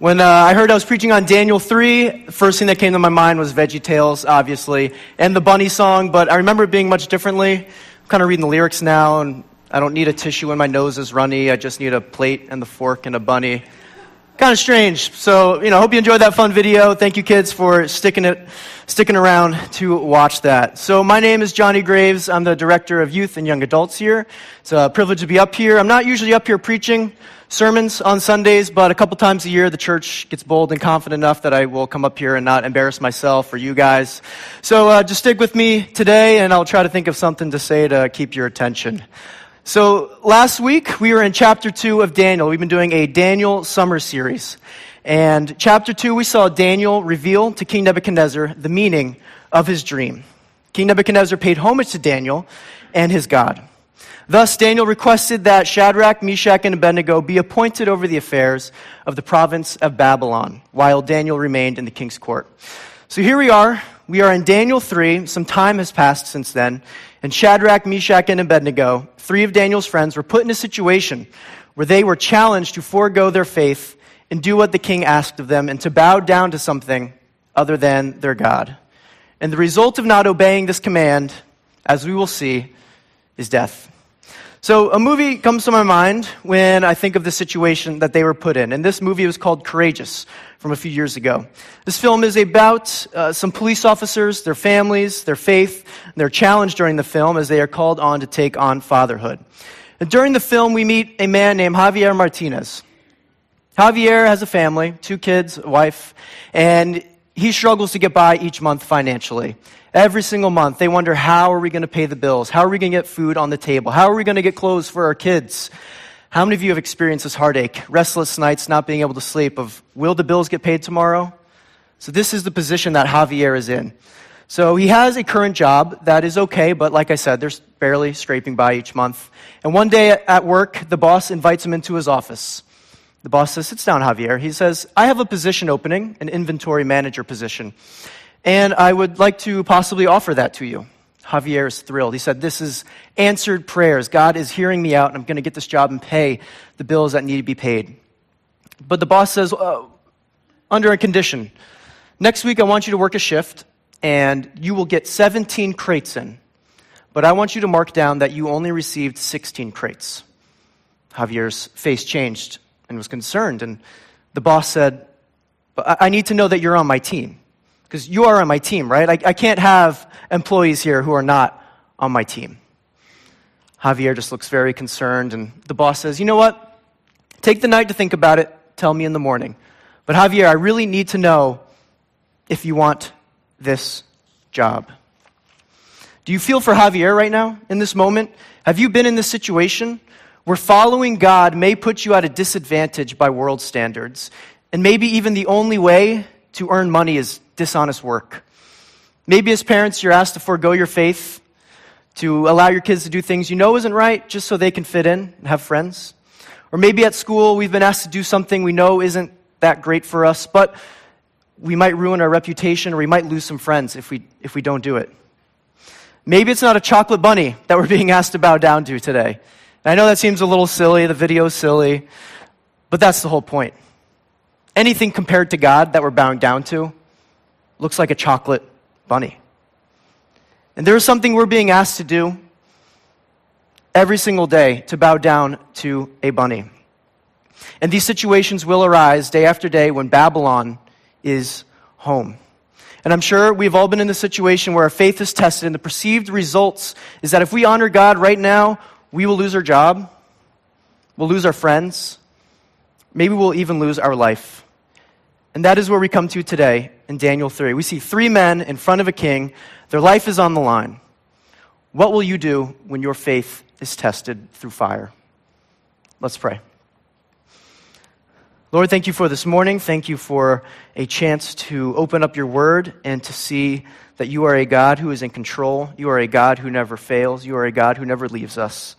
When uh, I heard I was preaching on Daniel 3, the first thing that came to my mind was Veggie Tales, obviously, and the bunny song, but I remember it being much differently. I'm kind of reading the lyrics now, and I don't need a tissue when my nose is runny. I just need a plate and the fork and a bunny. Kind of strange. So, you know, hope you enjoyed that fun video. Thank you, kids, for sticking it, sticking around to watch that. So, my name is Johnny Graves. I'm the director of youth and young adults here. It's a privilege to be up here. I'm not usually up here preaching sermons on Sundays, but a couple times a year the church gets bold and confident enough that I will come up here and not embarrass myself or you guys. So uh, just stick with me today and I'll try to think of something to say to keep your attention. So last week we were in chapter 2 of Daniel. We've been doing a Daniel summer series. And chapter 2 we saw Daniel reveal to King Nebuchadnezzar the meaning of his dream. King Nebuchadnezzar paid homage to Daniel and his God. Thus, Daniel requested that Shadrach, Meshach, and Abednego be appointed over the affairs of the province of Babylon, while Daniel remained in the king's court. So here we are. We are in Daniel 3. Some time has passed since then. And Shadrach, Meshach, and Abednego, three of Daniel's friends, were put in a situation where they were challenged to forego their faith and do what the king asked of them and to bow down to something other than their God. And the result of not obeying this command, as we will see, is death. So, a movie comes to my mind when I think of the situation that they were put in. And this movie was called Courageous from a few years ago. This film is about uh, some police officers, their families, their faith, and their challenge during the film as they are called on to take on fatherhood. And during the film, we meet a man named Javier Martinez. Javier has a family, two kids, a wife, and he struggles to get by each month financially. Every single month, they wonder how are we going to pay the bills? How are we going to get food on the table? How are we going to get clothes for our kids? How many of you have experienced this heartache, restless nights, not being able to sleep of will the bills get paid tomorrow? So this is the position that Javier is in. So he has a current job that is okay, but like I said, they're barely scraping by each month. And one day at work, the boss invites him into his office. The boss says, Sits down, Javier. He says, I have a position opening, an inventory manager position. And I would like to possibly offer that to you. Javier is thrilled. He said, This is answered prayers. God is hearing me out, and I'm going to get this job and pay the bills that need to be paid. But the boss says, uh, Under a condition. Next week, I want you to work a shift, and you will get 17 crates in. But I want you to mark down that you only received 16 crates. Javier's face changed and was concerned. And the boss said, I need to know that you're on my team because you are on my team, right? I, I can't have employees here who are not on my team. Javier just looks very concerned, and the boss says, You know what? Take the night to think about it. Tell me in the morning. But Javier, I really need to know if you want this job. Do you feel for Javier right now in this moment? Have you been in this situation where following God may put you at a disadvantage by world standards? And maybe even the only way to earn money is dishonest work. Maybe as parents, you're asked to forego your faith, to allow your kids to do things you know isn't right just so they can fit in and have friends. Or maybe at school, we've been asked to do something we know isn't that great for us, but we might ruin our reputation or we might lose some friends if we, if we don't do it. Maybe it's not a chocolate bunny that we're being asked to bow down to today. I know that seems a little silly, the video is silly, but that's the whole point. Anything compared to God that we're bowing down to looks like a chocolate bunny. And there is something we're being asked to do every single day to bow down to a bunny. And these situations will arise day after day when Babylon is home. And I'm sure we've all been in the situation where our faith is tested, and the perceived results is that if we honor God right now, we will lose our job, we'll lose our friends, maybe we'll even lose our life. And that is where we come to today in Daniel 3. We see three men in front of a king, their life is on the line. What will you do when your faith is tested through fire? Let's pray. Lord, thank you for this morning. Thank you for a chance to open up your word and to see that you are a God who is in control. You are a God who never fails. You are a God who never leaves us.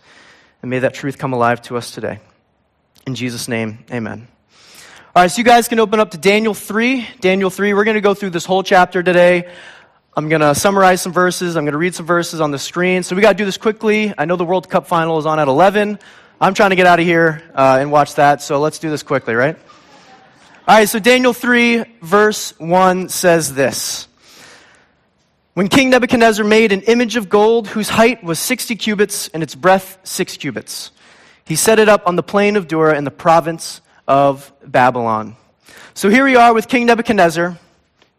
And may that truth come alive to us today. In Jesus' name, amen. All right, so you guys can open up to Daniel 3. Daniel 3, we're going to go through this whole chapter today. I'm going to summarize some verses. I'm going to read some verses on the screen. So we got to do this quickly. I know the World Cup final is on at 11. I'm trying to get out of here uh, and watch that, so let's do this quickly, right? All right, so Daniel 3, verse 1 says this. When King Nebuchadnezzar made an image of gold whose height was 60 cubits and its breadth 6 cubits, he set it up on the plain of Dura in the province of Babylon. So here we are with King Nebuchadnezzar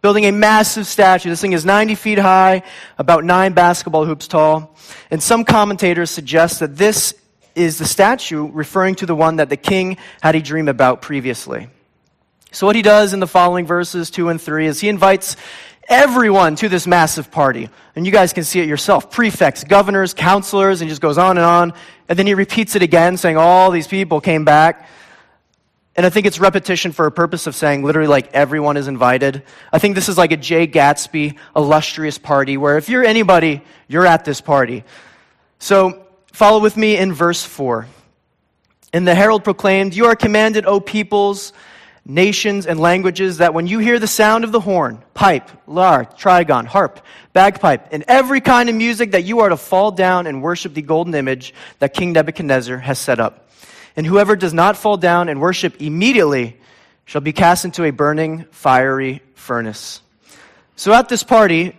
building a massive statue. This thing is 90 feet high, about nine basketball hoops tall. And some commentators suggest that this is the statue referring to the one that the king had a dream about previously. So, what he does in the following verses 2 and 3 is he invites everyone to this massive party. And you guys can see it yourself prefects, governors, counselors, and just goes on and on. And then he repeats it again, saying, All these people came back. And I think it's repetition for a purpose of saying literally like everyone is invited. I think this is like a Jay Gatsby illustrious party where if you're anybody, you're at this party. So follow with me in verse 4. And the herald proclaimed, You are commanded, O peoples, nations, and languages, that when you hear the sound of the horn, pipe, lyre, trigon, harp, bagpipe, and every kind of music, that you are to fall down and worship the golden image that King Nebuchadnezzar has set up. And whoever does not fall down and worship immediately shall be cast into a burning, fiery furnace. So at this party,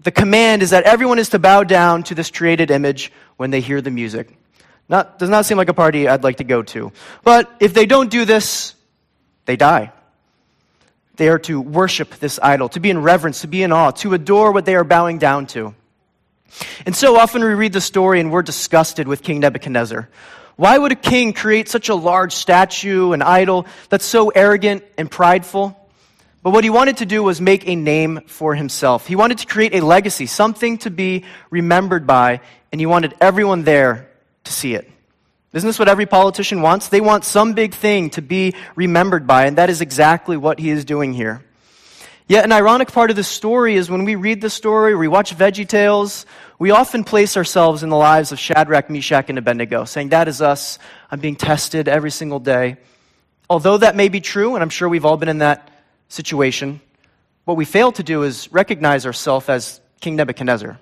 the command is that everyone is to bow down to this created image when they hear the music. Not, does not seem like a party I'd like to go to. But if they don't do this, they die. They are to worship this idol, to be in reverence, to be in awe, to adore what they are bowing down to. And so often we read the story and we're disgusted with King Nebuchadnezzar. Why would a king create such a large statue, an idol, that's so arrogant and prideful? But what he wanted to do was make a name for himself. He wanted to create a legacy, something to be remembered by, and he wanted everyone there to see it. Isn't this what every politician wants? They want some big thing to be remembered by, and that is exactly what he is doing here. Yet, an ironic part of the story is when we read the story, we watch Veggie Tales, we often place ourselves in the lives of Shadrach, Meshach, and Abednego, saying, That is us. I'm being tested every single day. Although that may be true, and I'm sure we've all been in that situation, what we fail to do is recognize ourselves as King Nebuchadnezzar.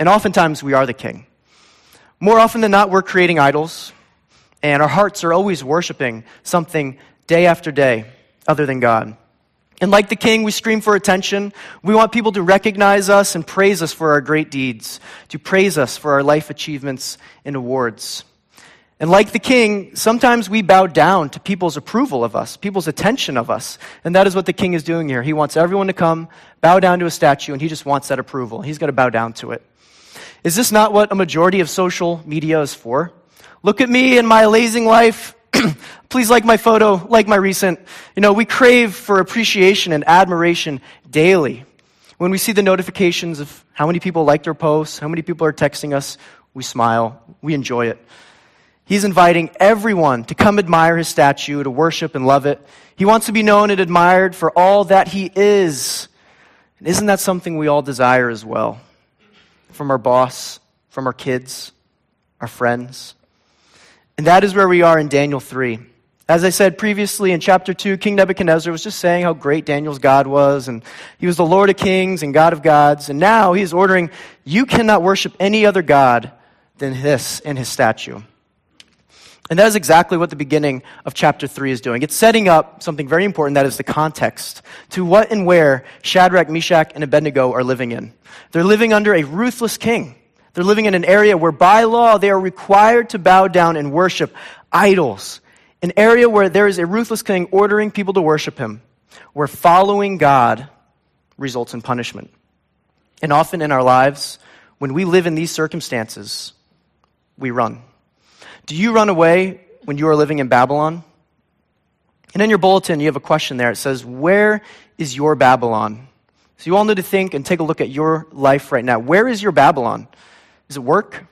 And oftentimes we are the king. More often than not, we're creating idols, and our hearts are always worshiping something day after day other than God. And like the king, we scream for attention. We want people to recognize us and praise us for our great deeds, to praise us for our life achievements and awards. And like the king, sometimes we bow down to people's approval of us, people's attention of us. And that is what the king is doing here. He wants everyone to come, bow down to a statue, and he just wants that approval. He's going to bow down to it. Is this not what a majority of social media is for? Look at me and my amazing life. Please like my photo, like my recent. You know, we crave for appreciation and admiration daily. When we see the notifications of how many people liked our posts, how many people are texting us, we smile, we enjoy it. He's inviting everyone to come admire his statue, to worship and love it. He wants to be known and admired for all that he is. And isn't that something we all desire as well? From our boss, from our kids, our friends. And that is where we are in Daniel 3. As I said previously in chapter 2, King Nebuchadnezzar was just saying how great Daniel's God was, and he was the Lord of kings and God of gods. And now he is ordering, you cannot worship any other God than this in his statue. And that is exactly what the beginning of chapter 3 is doing. It's setting up something very important that is the context to what and where Shadrach, Meshach, and Abednego are living in. They're living under a ruthless king. They're living in an area where by law they are required to bow down and worship idols. An area where there is a ruthless king ordering people to worship him, where following God results in punishment. And often in our lives, when we live in these circumstances, we run. Do you run away when you are living in Babylon? And in your bulletin, you have a question there. It says, Where is your Babylon? So you all need to think and take a look at your life right now. Where is your Babylon? Is it work?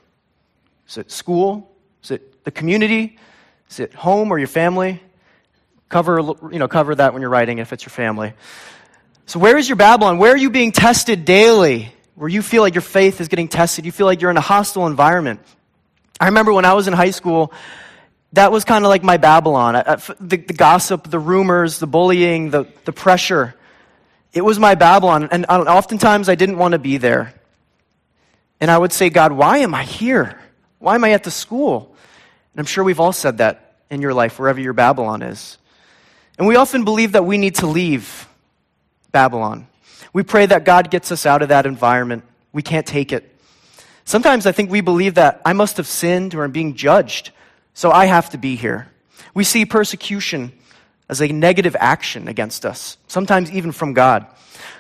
Is it school? Is it the community? Is it home or your family? Cover, you know, cover that when you're writing if it's your family. So where is your Babylon? Where are you being tested daily? Where you feel like your faith is getting tested? You feel like you're in a hostile environment. I remember when I was in high school, that was kind of like my Babylon. The, the, gossip, the rumors, the bullying, the, the pressure. It was my Babylon. And oftentimes I didn't want to be there. And I would say, God, why am I here? Why am I at the school? And I'm sure we've all said that in your life, wherever your Babylon is. And we often believe that we need to leave Babylon. We pray that God gets us out of that environment. We can't take it. Sometimes I think we believe that I must have sinned or I'm being judged, so I have to be here. We see persecution as a negative action against us, sometimes even from God.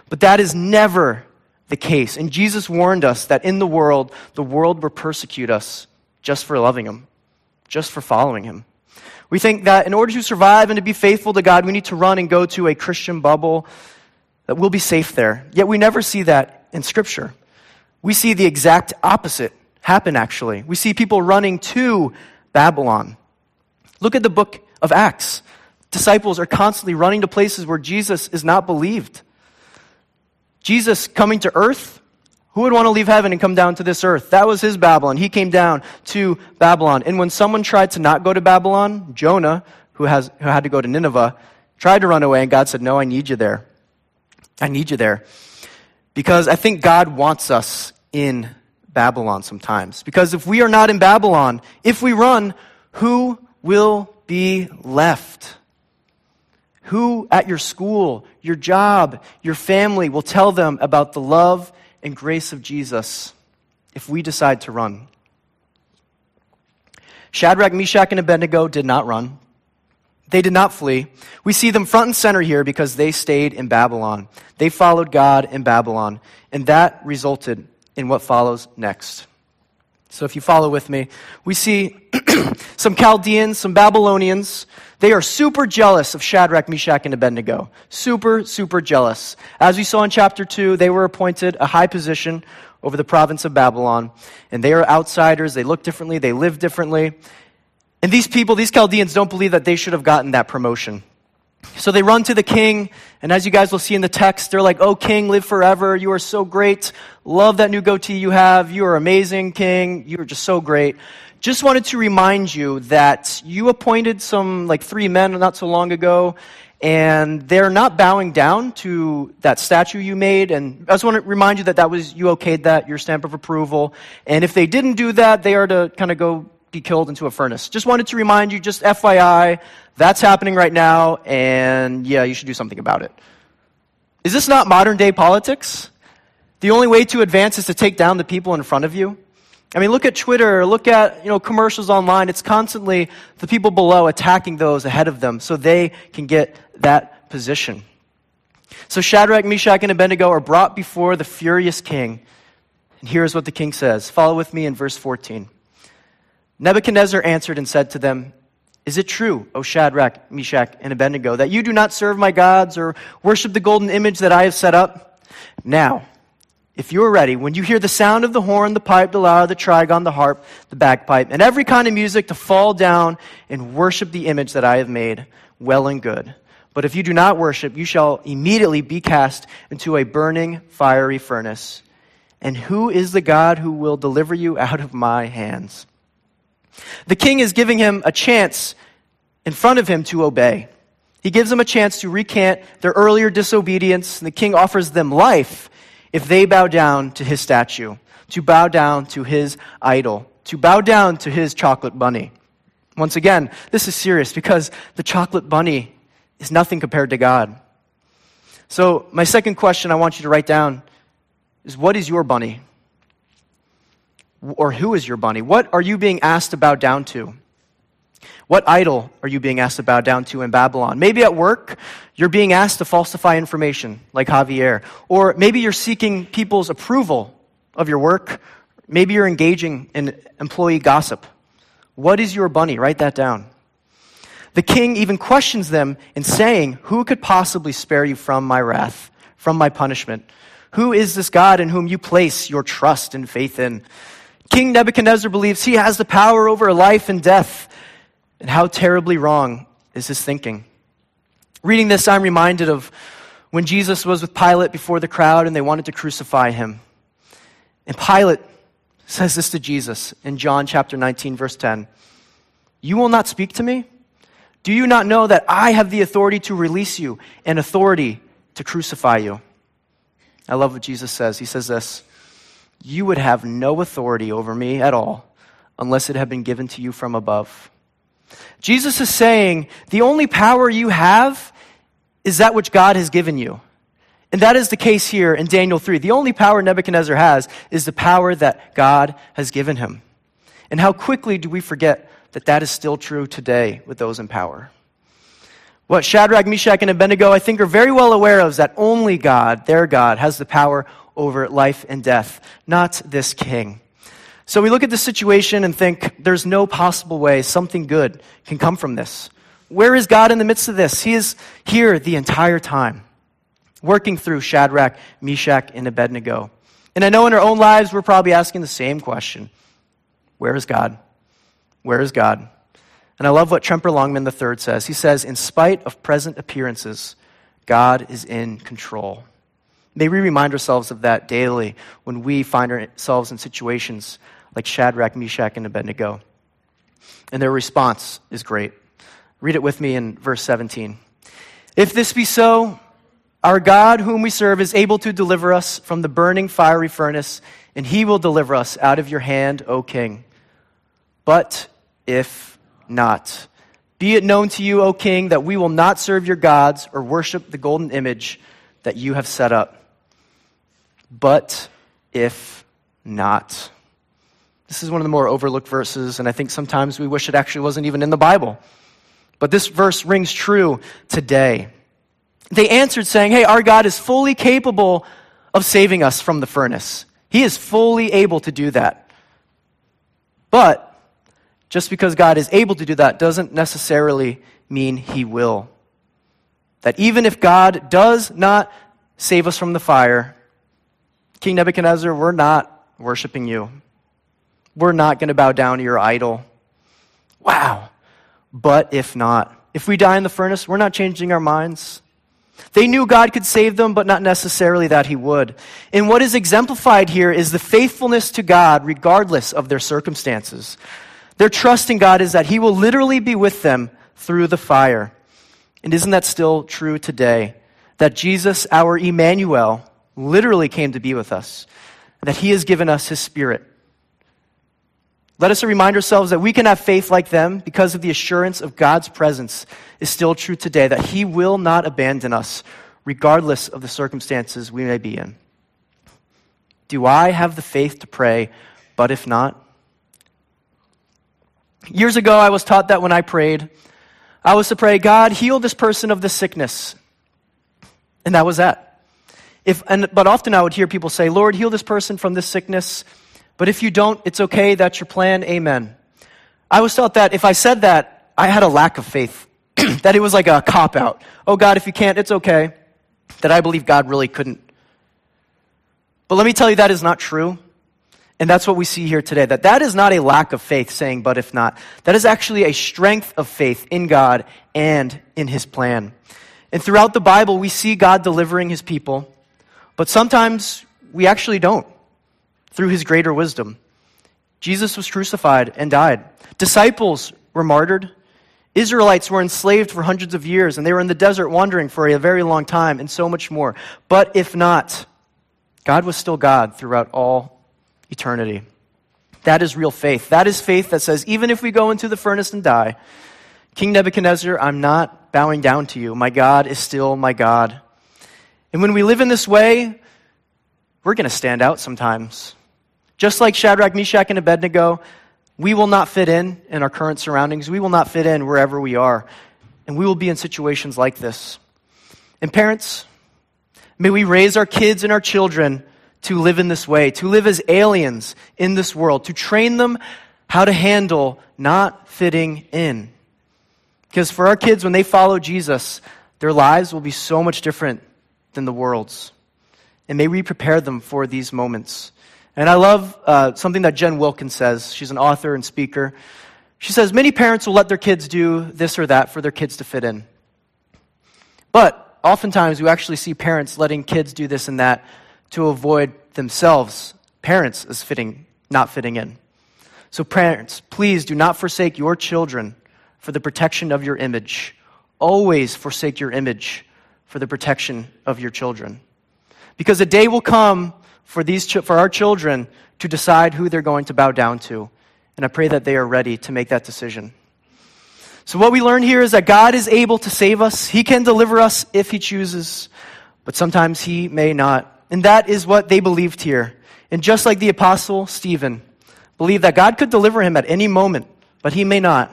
But that is never the case. And Jesus warned us that in the world, the world will persecute us just for loving Him, just for following Him. We think that in order to survive and to be faithful to God, we need to run and go to a Christian bubble, that we'll be safe there. Yet we never see that in Scripture. We see the exact opposite happen, actually. We see people running to Babylon. Look at the book of Acts. Disciples are constantly running to places where Jesus is not believed. Jesus coming to earth, who would want to leave heaven and come down to this earth? That was his Babylon. He came down to Babylon. And when someone tried to not go to Babylon, Jonah, who, has, who had to go to Nineveh, tried to run away, and God said, No, I need you there. I need you there. Because I think God wants us in Babylon sometimes. Because if we are not in Babylon, if we run, who will be left? Who at your school, your job, your family will tell them about the love and grace of Jesus if we decide to run? Shadrach, Meshach, and Abednego did not run. They did not flee. We see them front and center here because they stayed in Babylon. They followed God in Babylon, and that resulted in what follows next. So if you follow with me, we see some Chaldeans, some Babylonians. They are super jealous of Shadrach, Meshach, and Abednego. Super, super jealous. As we saw in chapter 2, they were appointed a high position over the province of Babylon. And they are outsiders. They look differently. They live differently. And these people, these Chaldeans, don't believe that they should have gotten that promotion. So they run to the king, and as you guys will see in the text, they're like, Oh, king, live forever. You are so great. Love that new goatee you have. You are amazing, king. You are just so great. Just wanted to remind you that you appointed some, like, three men not so long ago, and they're not bowing down to that statue you made. And I just want to remind you that that was, you okayed that, your stamp of approval. And if they didn't do that, they are to kind of go be killed into a furnace. Just wanted to remind you, just FYI, that's happening right now, and yeah, you should do something about it. Is this not modern day politics? The only way to advance is to take down the people in front of you? I mean, look at Twitter, look at, you know, commercials online. It's constantly the people below attacking those ahead of them so they can get that position. So Shadrach, Meshach, and Abednego are brought before the furious king. And here's what the king says. Follow with me in verse 14. Nebuchadnezzar answered and said to them, Is it true, O Shadrach, Meshach, and Abednego, that you do not serve my gods or worship the golden image that I have set up? Now, if you are ready, when you hear the sound of the horn, the pipe, the lyre, the trigon, the harp, the bagpipe, and every kind of music, to fall down and worship the image that I have made, well and good. But if you do not worship, you shall immediately be cast into a burning, fiery furnace. And who is the God who will deliver you out of my hands? The king is giving him a chance in front of him to obey. He gives them a chance to recant their earlier disobedience, and the king offers them life if they bow down to his statue, to bow down to his idol, to bow down to his chocolate bunny. Once again, this is serious because the chocolate bunny is nothing compared to God. So, my second question I want you to write down is what is your bunny? Or who is your bunny? What are you being asked to bow down to? What idol are you being asked to bow down to in Babylon? Maybe at work, you're being asked to falsify information, like Javier. Or maybe you're seeking people's approval of your work. Maybe you're engaging in employee gossip. What is your bunny? Write that down. The king even questions them in saying, Who could possibly spare you from my wrath, from my punishment? Who is this God in whom you place your trust and faith in? King Nebuchadnezzar believes he has the power over life and death. And how terribly wrong is his thinking? Reading this, I'm reminded of when Jesus was with Pilate before the crowd and they wanted to crucify him. And Pilate says this to Jesus in John chapter 19, verse 10 You will not speak to me? Do you not know that I have the authority to release you and authority to crucify you? I love what Jesus says. He says this you would have no authority over me at all unless it had been given to you from above. Jesus is saying the only power you have is that which God has given you. And that is the case here in Daniel 3. The only power Nebuchadnezzar has is the power that God has given him. And how quickly do we forget that that is still true today with those in power? What Shadrach, Meshach, and Abednego, I think, are very well aware of is that only God, their God, has the power over life and death, not this king. So we look at the situation and think there's no possible way something good can come from this. Where is God in the midst of this? He is here the entire time, working through Shadrach, Meshach, and Abednego. And I know in our own lives we're probably asking the same question Where is God? Where is God? And I love what Tremper Longman III says. He says, In spite of present appearances, God is in control. May we remind ourselves of that daily when we find ourselves in situations like Shadrach, Meshach, and Abednego. And their response is great. Read it with me in verse 17. If this be so, our God, whom we serve, is able to deliver us from the burning fiery furnace, and he will deliver us out of your hand, O king. But if not. Be it known to you, O king, that we will not serve your gods or worship the golden image that you have set up. But if not. This is one of the more overlooked verses, and I think sometimes we wish it actually wasn't even in the Bible. But this verse rings true today. They answered, saying, Hey, our God is fully capable of saving us from the furnace. He is fully able to do that. But just because God is able to do that doesn't necessarily mean He will. That even if God does not save us from the fire, King Nebuchadnezzar, we're not worshiping you. We're not going to bow down to your idol. Wow. But if not, if we die in the furnace, we're not changing our minds. They knew God could save them, but not necessarily that He would. And what is exemplified here is the faithfulness to God regardless of their circumstances. Their trust in God is that He will literally be with them through the fire. And isn't that still true today? That Jesus, our Emmanuel, literally came to be with us, that He has given us His Spirit. Let us remind ourselves that we can have faith like them because of the assurance of God's presence is still true today, that He will not abandon us, regardless of the circumstances we may be in. Do I have the faith to pray, but if not? Years ago, I was taught that when I prayed, I was to pray, God, heal this person of this sickness. And that was that. If, and, but often I would hear people say, Lord, heal this person from this sickness. But if you don't, it's okay. That's your plan. Amen. I was taught that if I said that, I had a lack of faith, that it was like a cop out. Oh, God, if you can't, it's okay. That I believe God really couldn't. But let me tell you, that is not true. And that's what we see here today. That that is not a lack of faith saying, but if not. That is actually a strength of faith in God and in his plan. And throughout the Bible, we see God delivering his people, but sometimes we actually don't through his greater wisdom. Jesus was crucified and died. Disciples were martyred. Israelites were enslaved for hundreds of years, and they were in the desert wandering for a very long time, and so much more. But if not, God was still God throughout all eternity. That is real faith. That is faith that says, even if we go into the furnace and die, King Nebuchadnezzar, I'm not bowing down to you. My God is still my God. And when we live in this way, we're going to stand out sometimes. Just like Shadrach, Meshach, and Abednego, we will not fit in in our current surroundings. We will not fit in wherever we are. And we will be in situations like this. And parents, may we raise our kids and our children to live in this way, to live as aliens in this world, to train them how to handle not fitting in. Because for our kids, when they follow Jesus, their lives will be so much different than the world's. And may we prepare them for these moments. And I love uh, something that Jen Wilkins says. She's an author and speaker. She says, Many parents will let their kids do this or that for their kids to fit in. But oftentimes, we actually see parents letting kids do this and that to avoid themselves, parents, as fitting, not fitting in. So, parents, please do not forsake your children for the protection of your image. Always forsake your image for the protection of your children. Because a day will come for, these, for our children to decide who they're going to bow down to. And I pray that they are ready to make that decision. So, what we learn here is that God is able to save us. He can deliver us if He chooses, but sometimes He may not. And that is what they believed here. And just like the apostle Stephen believed that God could deliver him at any moment, but he may not,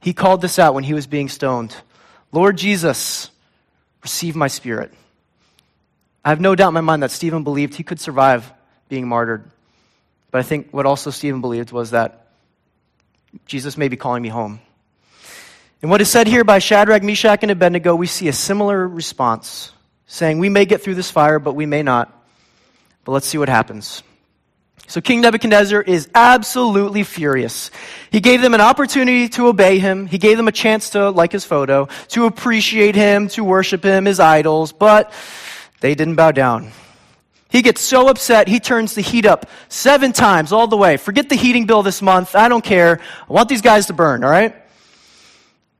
he called this out when he was being stoned Lord Jesus, receive my spirit. I have no doubt in my mind that Stephen believed he could survive being martyred. But I think what also Stephen believed was that Jesus may be calling me home. And what is said here by Shadrach, Meshach, and Abednego, we see a similar response, saying, We may get through this fire, but we may not. But let's see what happens. So King Nebuchadnezzar is absolutely furious. He gave them an opportunity to obey him. He gave them a chance to like his photo, to appreciate him, to worship him, his idols, but they didn't bow down. He gets so upset, he turns the heat up seven times all the way. Forget the heating bill this month. I don't care. I want these guys to burn, all right?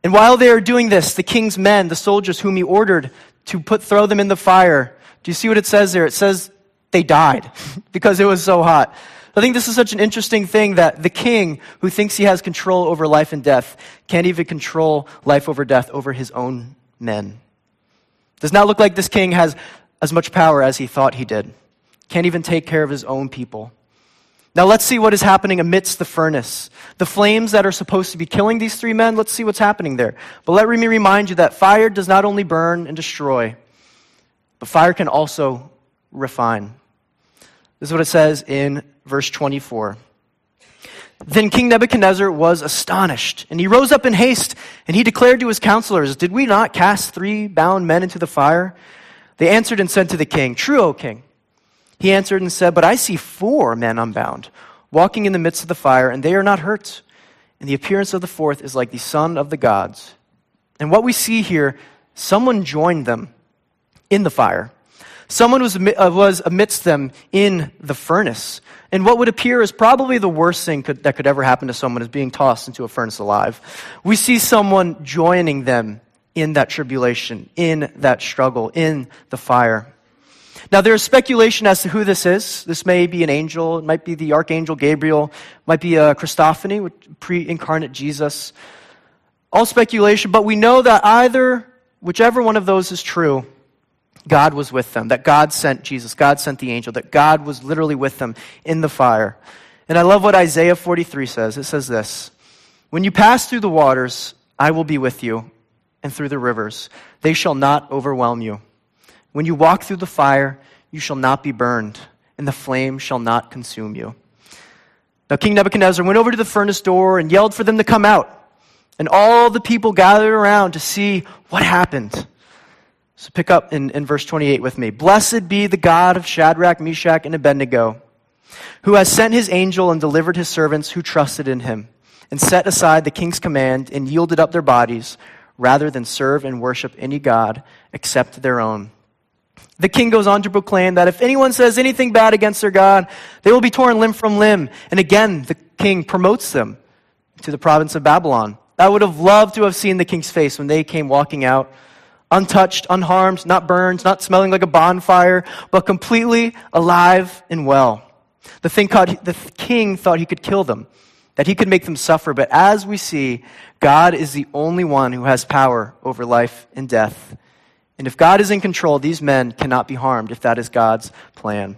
And while they are doing this, the king's men, the soldiers whom he ordered to put, throw them in the fire, do you see what it says there? It says they died because it was so hot. I think this is such an interesting thing that the king, who thinks he has control over life and death, can't even control life over death over his own men. Does not look like this king has as much power as he thought he did. Can't even take care of his own people. Now let's see what is happening amidst the furnace. The flames that are supposed to be killing these three men, let's see what's happening there. But let me remind you that fire does not only burn and destroy, but fire can also refine. This is what it says in verse 24. Then King Nebuchadnezzar was astonished, and he rose up in haste, and he declared to his counselors, Did we not cast three bound men into the fire? They answered and said to the king, True, O king. He answered and said, But I see four men unbound, walking in the midst of the fire, and they are not hurt. And the appearance of the fourth is like the son of the gods. And what we see here, someone joined them in the fire. Someone was, uh, was amidst them in the furnace. And what would appear as probably the worst thing could, that could ever happen to someone is being tossed into a furnace alive. We see someone joining them in that tribulation, in that struggle, in the fire. Now, there is speculation as to who this is. This may be an angel. It might be the archangel Gabriel. It might be a Christophany, pre incarnate Jesus. All speculation, but we know that either, whichever one of those is true, God was with them, that God sent Jesus, God sent the angel, that God was literally with them in the fire. And I love what Isaiah 43 says. It says this When you pass through the waters, I will be with you, and through the rivers. They shall not overwhelm you. When you walk through the fire, you shall not be burned, and the flame shall not consume you. Now, King Nebuchadnezzar went over to the furnace door and yelled for them to come out. And all the people gathered around to see what happened. So pick up in, in verse 28 with me. Blessed be the God of Shadrach, Meshach, and Abednego, who has sent his angel and delivered his servants who trusted in him, and set aside the king's command and yielded up their bodies rather than serve and worship any God except their own. The king goes on to proclaim that if anyone says anything bad against their God, they will be torn limb from limb. And again, the king promotes them to the province of Babylon. I would have loved to have seen the king's face when they came walking out untouched, unharmed, not burned, not smelling like a bonfire, but completely alive and well. The, thing called, the king thought he could kill them, that he could make them suffer, but as we see, God is the only one who has power over life and death. And if God is in control, these men cannot be harmed if that is God's plan.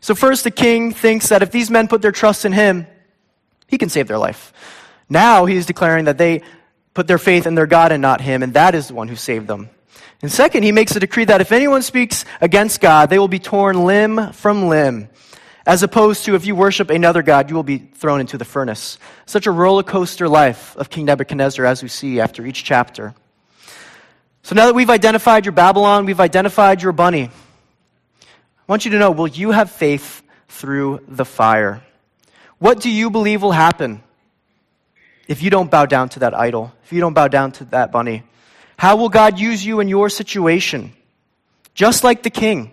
So, first, the king thinks that if these men put their trust in him, he can save their life. Now he's declaring that they put their faith in their God and not him, and that is the one who saved them. And second, he makes a decree that if anyone speaks against God, they will be torn limb from limb. As opposed to if you worship another God, you will be thrown into the furnace. Such a roller coaster life of King Nebuchadnezzar as we see after each chapter. So now that we've identified your Babylon, we've identified your bunny, I want you to know will you have faith through the fire? What do you believe will happen if you don't bow down to that idol, if you don't bow down to that bunny? How will God use you in your situation? Just like the king.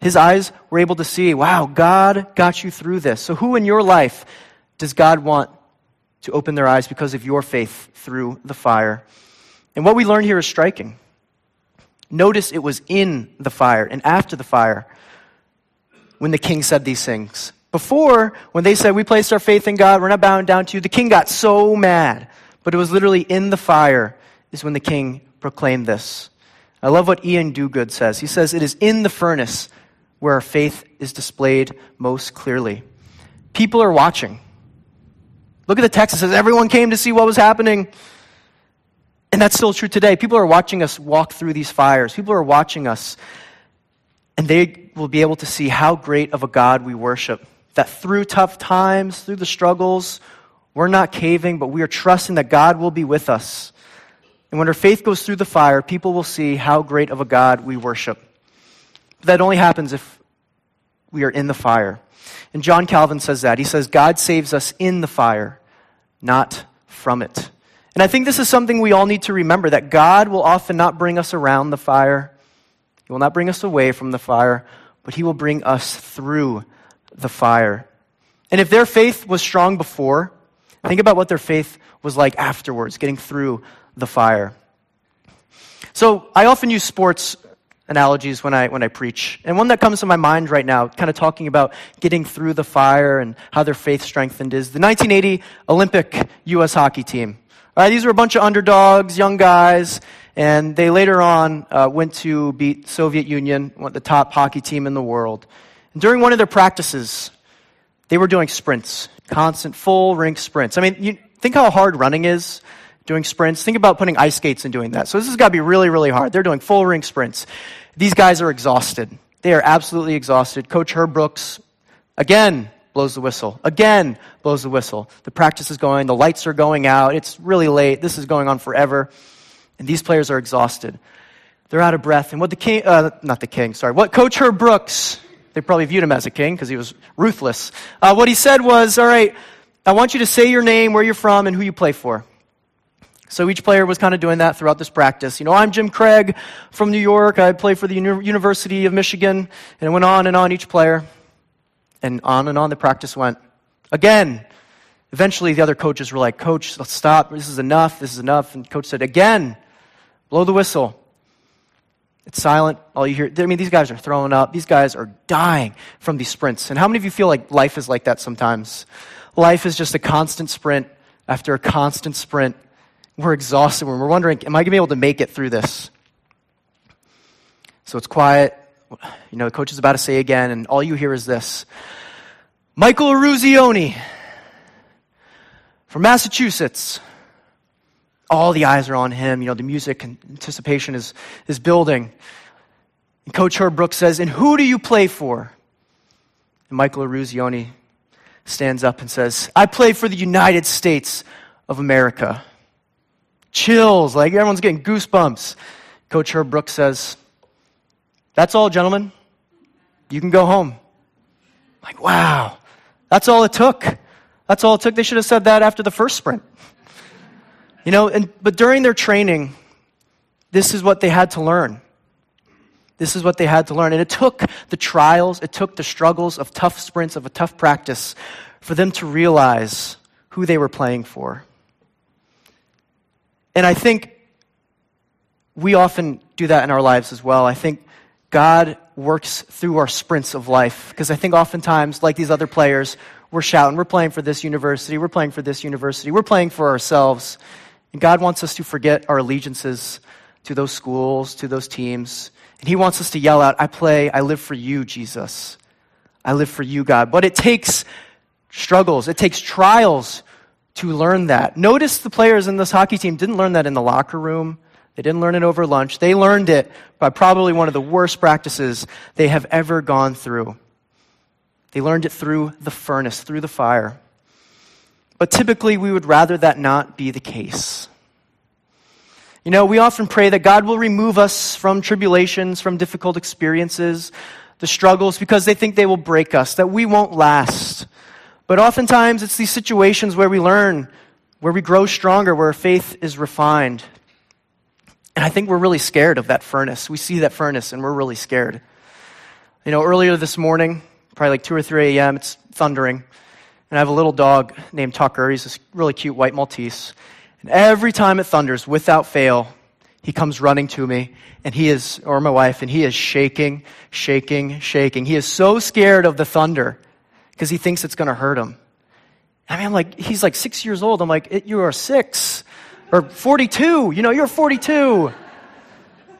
His eyes were able to see, wow, God got you through this. So, who in your life does God want to open their eyes because of your faith through the fire? And what we learn here is striking. Notice it was in the fire and after the fire when the king said these things. Before, when they said, We placed our faith in God, we're not bowing down to you, the king got so mad. But it was literally in the fire is when the king proclaimed this. I love what Ian Duguid says. He says, It is in the furnace where our faith is displayed most clearly. People are watching. Look at the text. It says, Everyone came to see what was happening. And that's still true today. People are watching us walk through these fires. People are watching us, and they will be able to see how great of a God we worship. That through tough times, through the struggles, we're not caving, but we are trusting that God will be with us. And when our faith goes through the fire, people will see how great of a God we worship. But that only happens if we are in the fire. And John Calvin says that. He says, God saves us in the fire, not from it. And I think this is something we all need to remember that God will often not bring us around the fire, He will not bring us away from the fire, but He will bring us through the fire. And if their faith was strong before, think about what their faith was like afterwards, getting through the fire. So I often use sports analogies when I, when I preach. And one that comes to my mind right now, kind of talking about getting through the fire and how their faith strengthened, is the 1980 Olympic U.S. hockey team. All right, these were a bunch of underdogs, young guys, and they later on uh, went to beat Soviet Union, the top hockey team in the world. During one of their practices, they were doing sprints, constant full rink sprints. I mean, you think how hard running is doing sprints. Think about putting ice skates and doing that. So this has got to be really, really hard. They're doing full rink sprints. These guys are exhausted. They are absolutely exhausted. Coach Herb Brooks, again, blows the whistle. Again, blows the whistle. The practice is going, the lights are going out, it's really late, this is going on forever. And these players are exhausted. They're out of breath. And what the king, uh, not the king, sorry, what Coach Herb Brooks, they probably viewed him as a king because he was ruthless. Uh, what he said was, all right, I want you to say your name, where you're from, and who you play for. So each player was kind of doing that throughout this practice. You know, I'm Jim Craig from New York. I play for the Uni- University of Michigan. And it went on and on, each player. And on and on the practice went. Again, eventually the other coaches were like, Coach, let's stop. This is enough. This is enough. And coach said, Again, blow the whistle. It's silent. All you hear, I mean, these guys are throwing up. These guys are dying from these sprints. And how many of you feel like life is like that sometimes? Life is just a constant sprint after a constant sprint. We're exhausted. We're wondering, am I going to be able to make it through this? So it's quiet. You know, the coach is about to say again, and all you hear is this Michael Eruzione from Massachusetts. All the eyes are on him. You know, the music and anticipation is, is building. And Coach Herb Brooks says, And who do you play for? And Michael Eruzione stands up and says, I play for the United States of America. Chills, like everyone's getting goosebumps. Coach Herb Brooks says, that's all, gentlemen. You can go home. Like, wow. That's all it took. That's all it took. They should have said that after the first sprint. You know, and, but during their training, this is what they had to learn. This is what they had to learn. And it took the trials, it took the struggles of tough sprints, of a tough practice, for them to realize who they were playing for. And I think we often do that in our lives as well. I think God works through our sprints of life. Because I think oftentimes, like these other players, we're shouting, we're playing for this university, we're playing for this university, we're playing for ourselves. And God wants us to forget our allegiances to those schools, to those teams. And He wants us to yell out, I play, I live for you, Jesus. I live for you, God. But it takes struggles, it takes trials to learn that. Notice the players in this hockey team didn't learn that in the locker room. They didn't learn it over lunch. They learned it by probably one of the worst practices they have ever gone through. They learned it through the furnace, through the fire. But typically, we would rather that not be the case. You know, we often pray that God will remove us from tribulations, from difficult experiences, the struggles, because they think they will break us, that we won't last. But oftentimes, it's these situations where we learn, where we grow stronger, where faith is refined. And I think we're really scared of that furnace. We see that furnace and we're really scared. You know, earlier this morning, probably like 2 or 3 a.m., it's thundering. And I have a little dog named Tucker. He's this really cute white Maltese. And every time it thunders, without fail, he comes running to me and he is, or my wife, and he is shaking, shaking, shaking. He is so scared of the thunder because he thinks it's going to hurt him. I mean, I'm like, he's like six years old. I'm like, you are six or 42. You know, you're 42.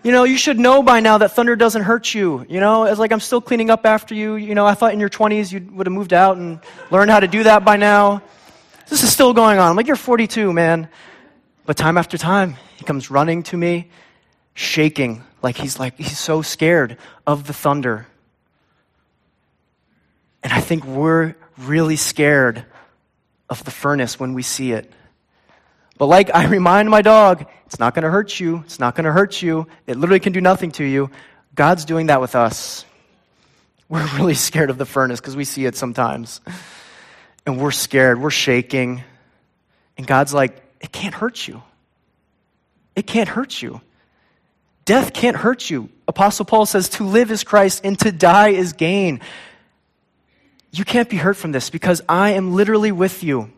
You know, you should know by now that thunder doesn't hurt you. You know, it's like I'm still cleaning up after you. You know, I thought in your 20s you would have moved out and learned how to do that by now. This is still going on. I'm like, you're 42, man. But time after time, he comes running to me, shaking, like he's like, he's so scared of the thunder. And I think we're really scared of the furnace when we see it. But like I remind my dog, it's not going to hurt you. It's not going to hurt you. It literally can do nothing to you. God's doing that with us. We're really scared of the furnace because we see it sometimes. And we're scared. We're shaking. And God's like, it can't hurt you. It can't hurt you. Death can't hurt you. Apostle Paul says, to live is Christ and to die is gain. You can't be hurt from this because I am literally with you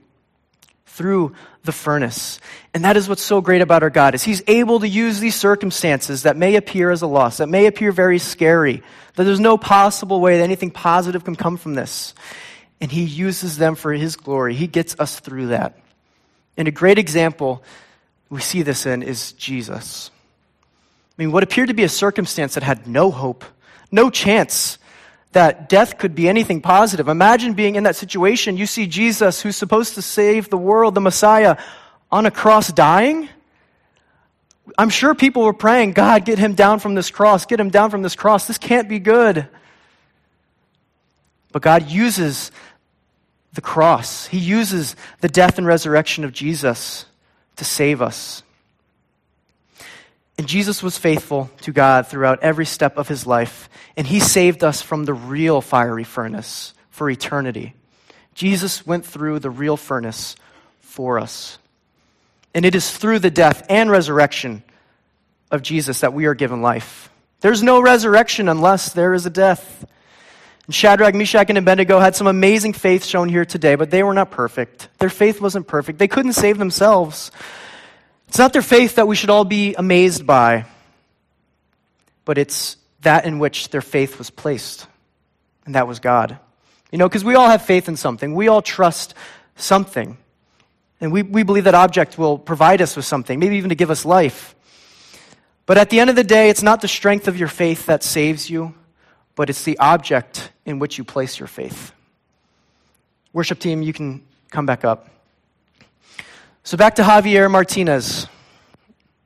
through the furnace. And that is what's so great about our God is he's able to use these circumstances that may appear as a loss, that may appear very scary, that there's no possible way that anything positive can come from this. And he uses them for his glory. He gets us through that. And a great example we see this in is Jesus. I mean, what appeared to be a circumstance that had no hope, no chance that death could be anything positive. Imagine being in that situation. You see Jesus, who's supposed to save the world, the Messiah, on a cross dying. I'm sure people were praying, God, get him down from this cross, get him down from this cross. This can't be good. But God uses the cross, He uses the death and resurrection of Jesus to save us. And Jesus was faithful to God throughout every step of his life, and he saved us from the real fiery furnace for eternity. Jesus went through the real furnace for us. And it is through the death and resurrection of Jesus that we are given life. There's no resurrection unless there is a death. And Shadrach, Meshach, and Abednego had some amazing faith shown here today, but they were not perfect. Their faith wasn't perfect. They couldn't save themselves. It's not their faith that we should all be amazed by, but it's that in which their faith was placed, and that was God. You know, because we all have faith in something, we all trust something. And we, we believe that object will provide us with something, maybe even to give us life. But at the end of the day, it's not the strength of your faith that saves you, but it's the object in which you place your faith. Worship team, you can come back up. So back to Javier Martinez.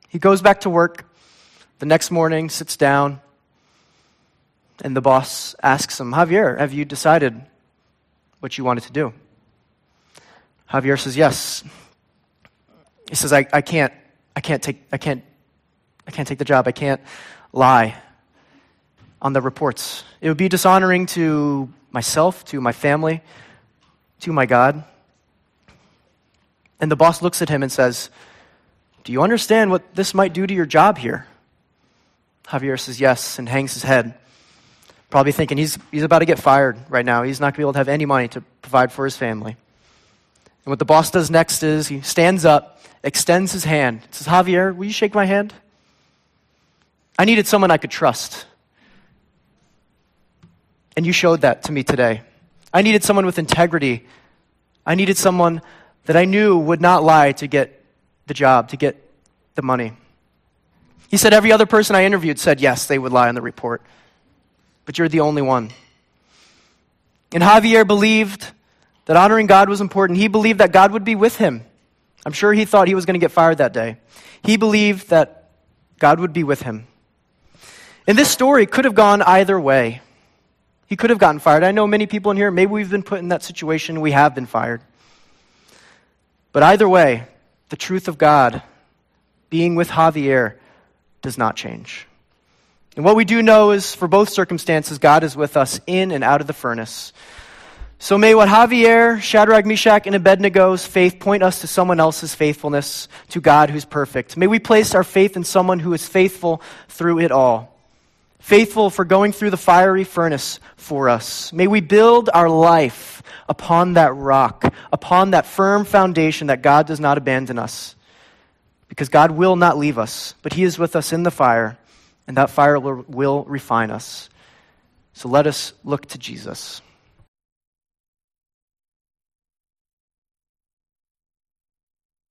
He goes back to work the next morning, sits down, and the boss asks him, Javier, have you decided what you wanted to do? Javier says, Yes. He says, I, I can't, I can't take, I can't, I can't take the job. I can't lie on the reports. It would be dishonoring to myself, to my family, to my God. And the boss looks at him and says, Do you understand what this might do to your job here? Javier says yes and hangs his head, probably thinking he's, he's about to get fired right now. He's not going to be able to have any money to provide for his family. And what the boss does next is he stands up, extends his hand, says, Javier, will you shake my hand? I needed someone I could trust. And you showed that to me today. I needed someone with integrity. I needed someone that I knew would not lie to get the job, to get the money. He said every other person I interviewed said yes, they would lie on the report. But you're the only one. And Javier believed that honoring God was important. He believed that God would be with him. I'm sure he thought he was going to get fired that day. He believed that God would be with him. And this story could have gone either way. He could have gotten fired. I know many people in here, maybe we've been put in that situation, we have been fired. But either way, the truth of God being with Javier does not change. And what we do know is for both circumstances, God is with us in and out of the furnace. So may what Javier, Shadrach, Meshach, and Abednego's faith point us to someone else's faithfulness, to God who's perfect. May we place our faith in someone who is faithful through it all. Faithful for going through the fiery furnace for us. May we build our life upon that rock, upon that firm foundation that God does not abandon us. Because God will not leave us, but He is with us in the fire, and that fire will, refine us. So let us look to Jesus.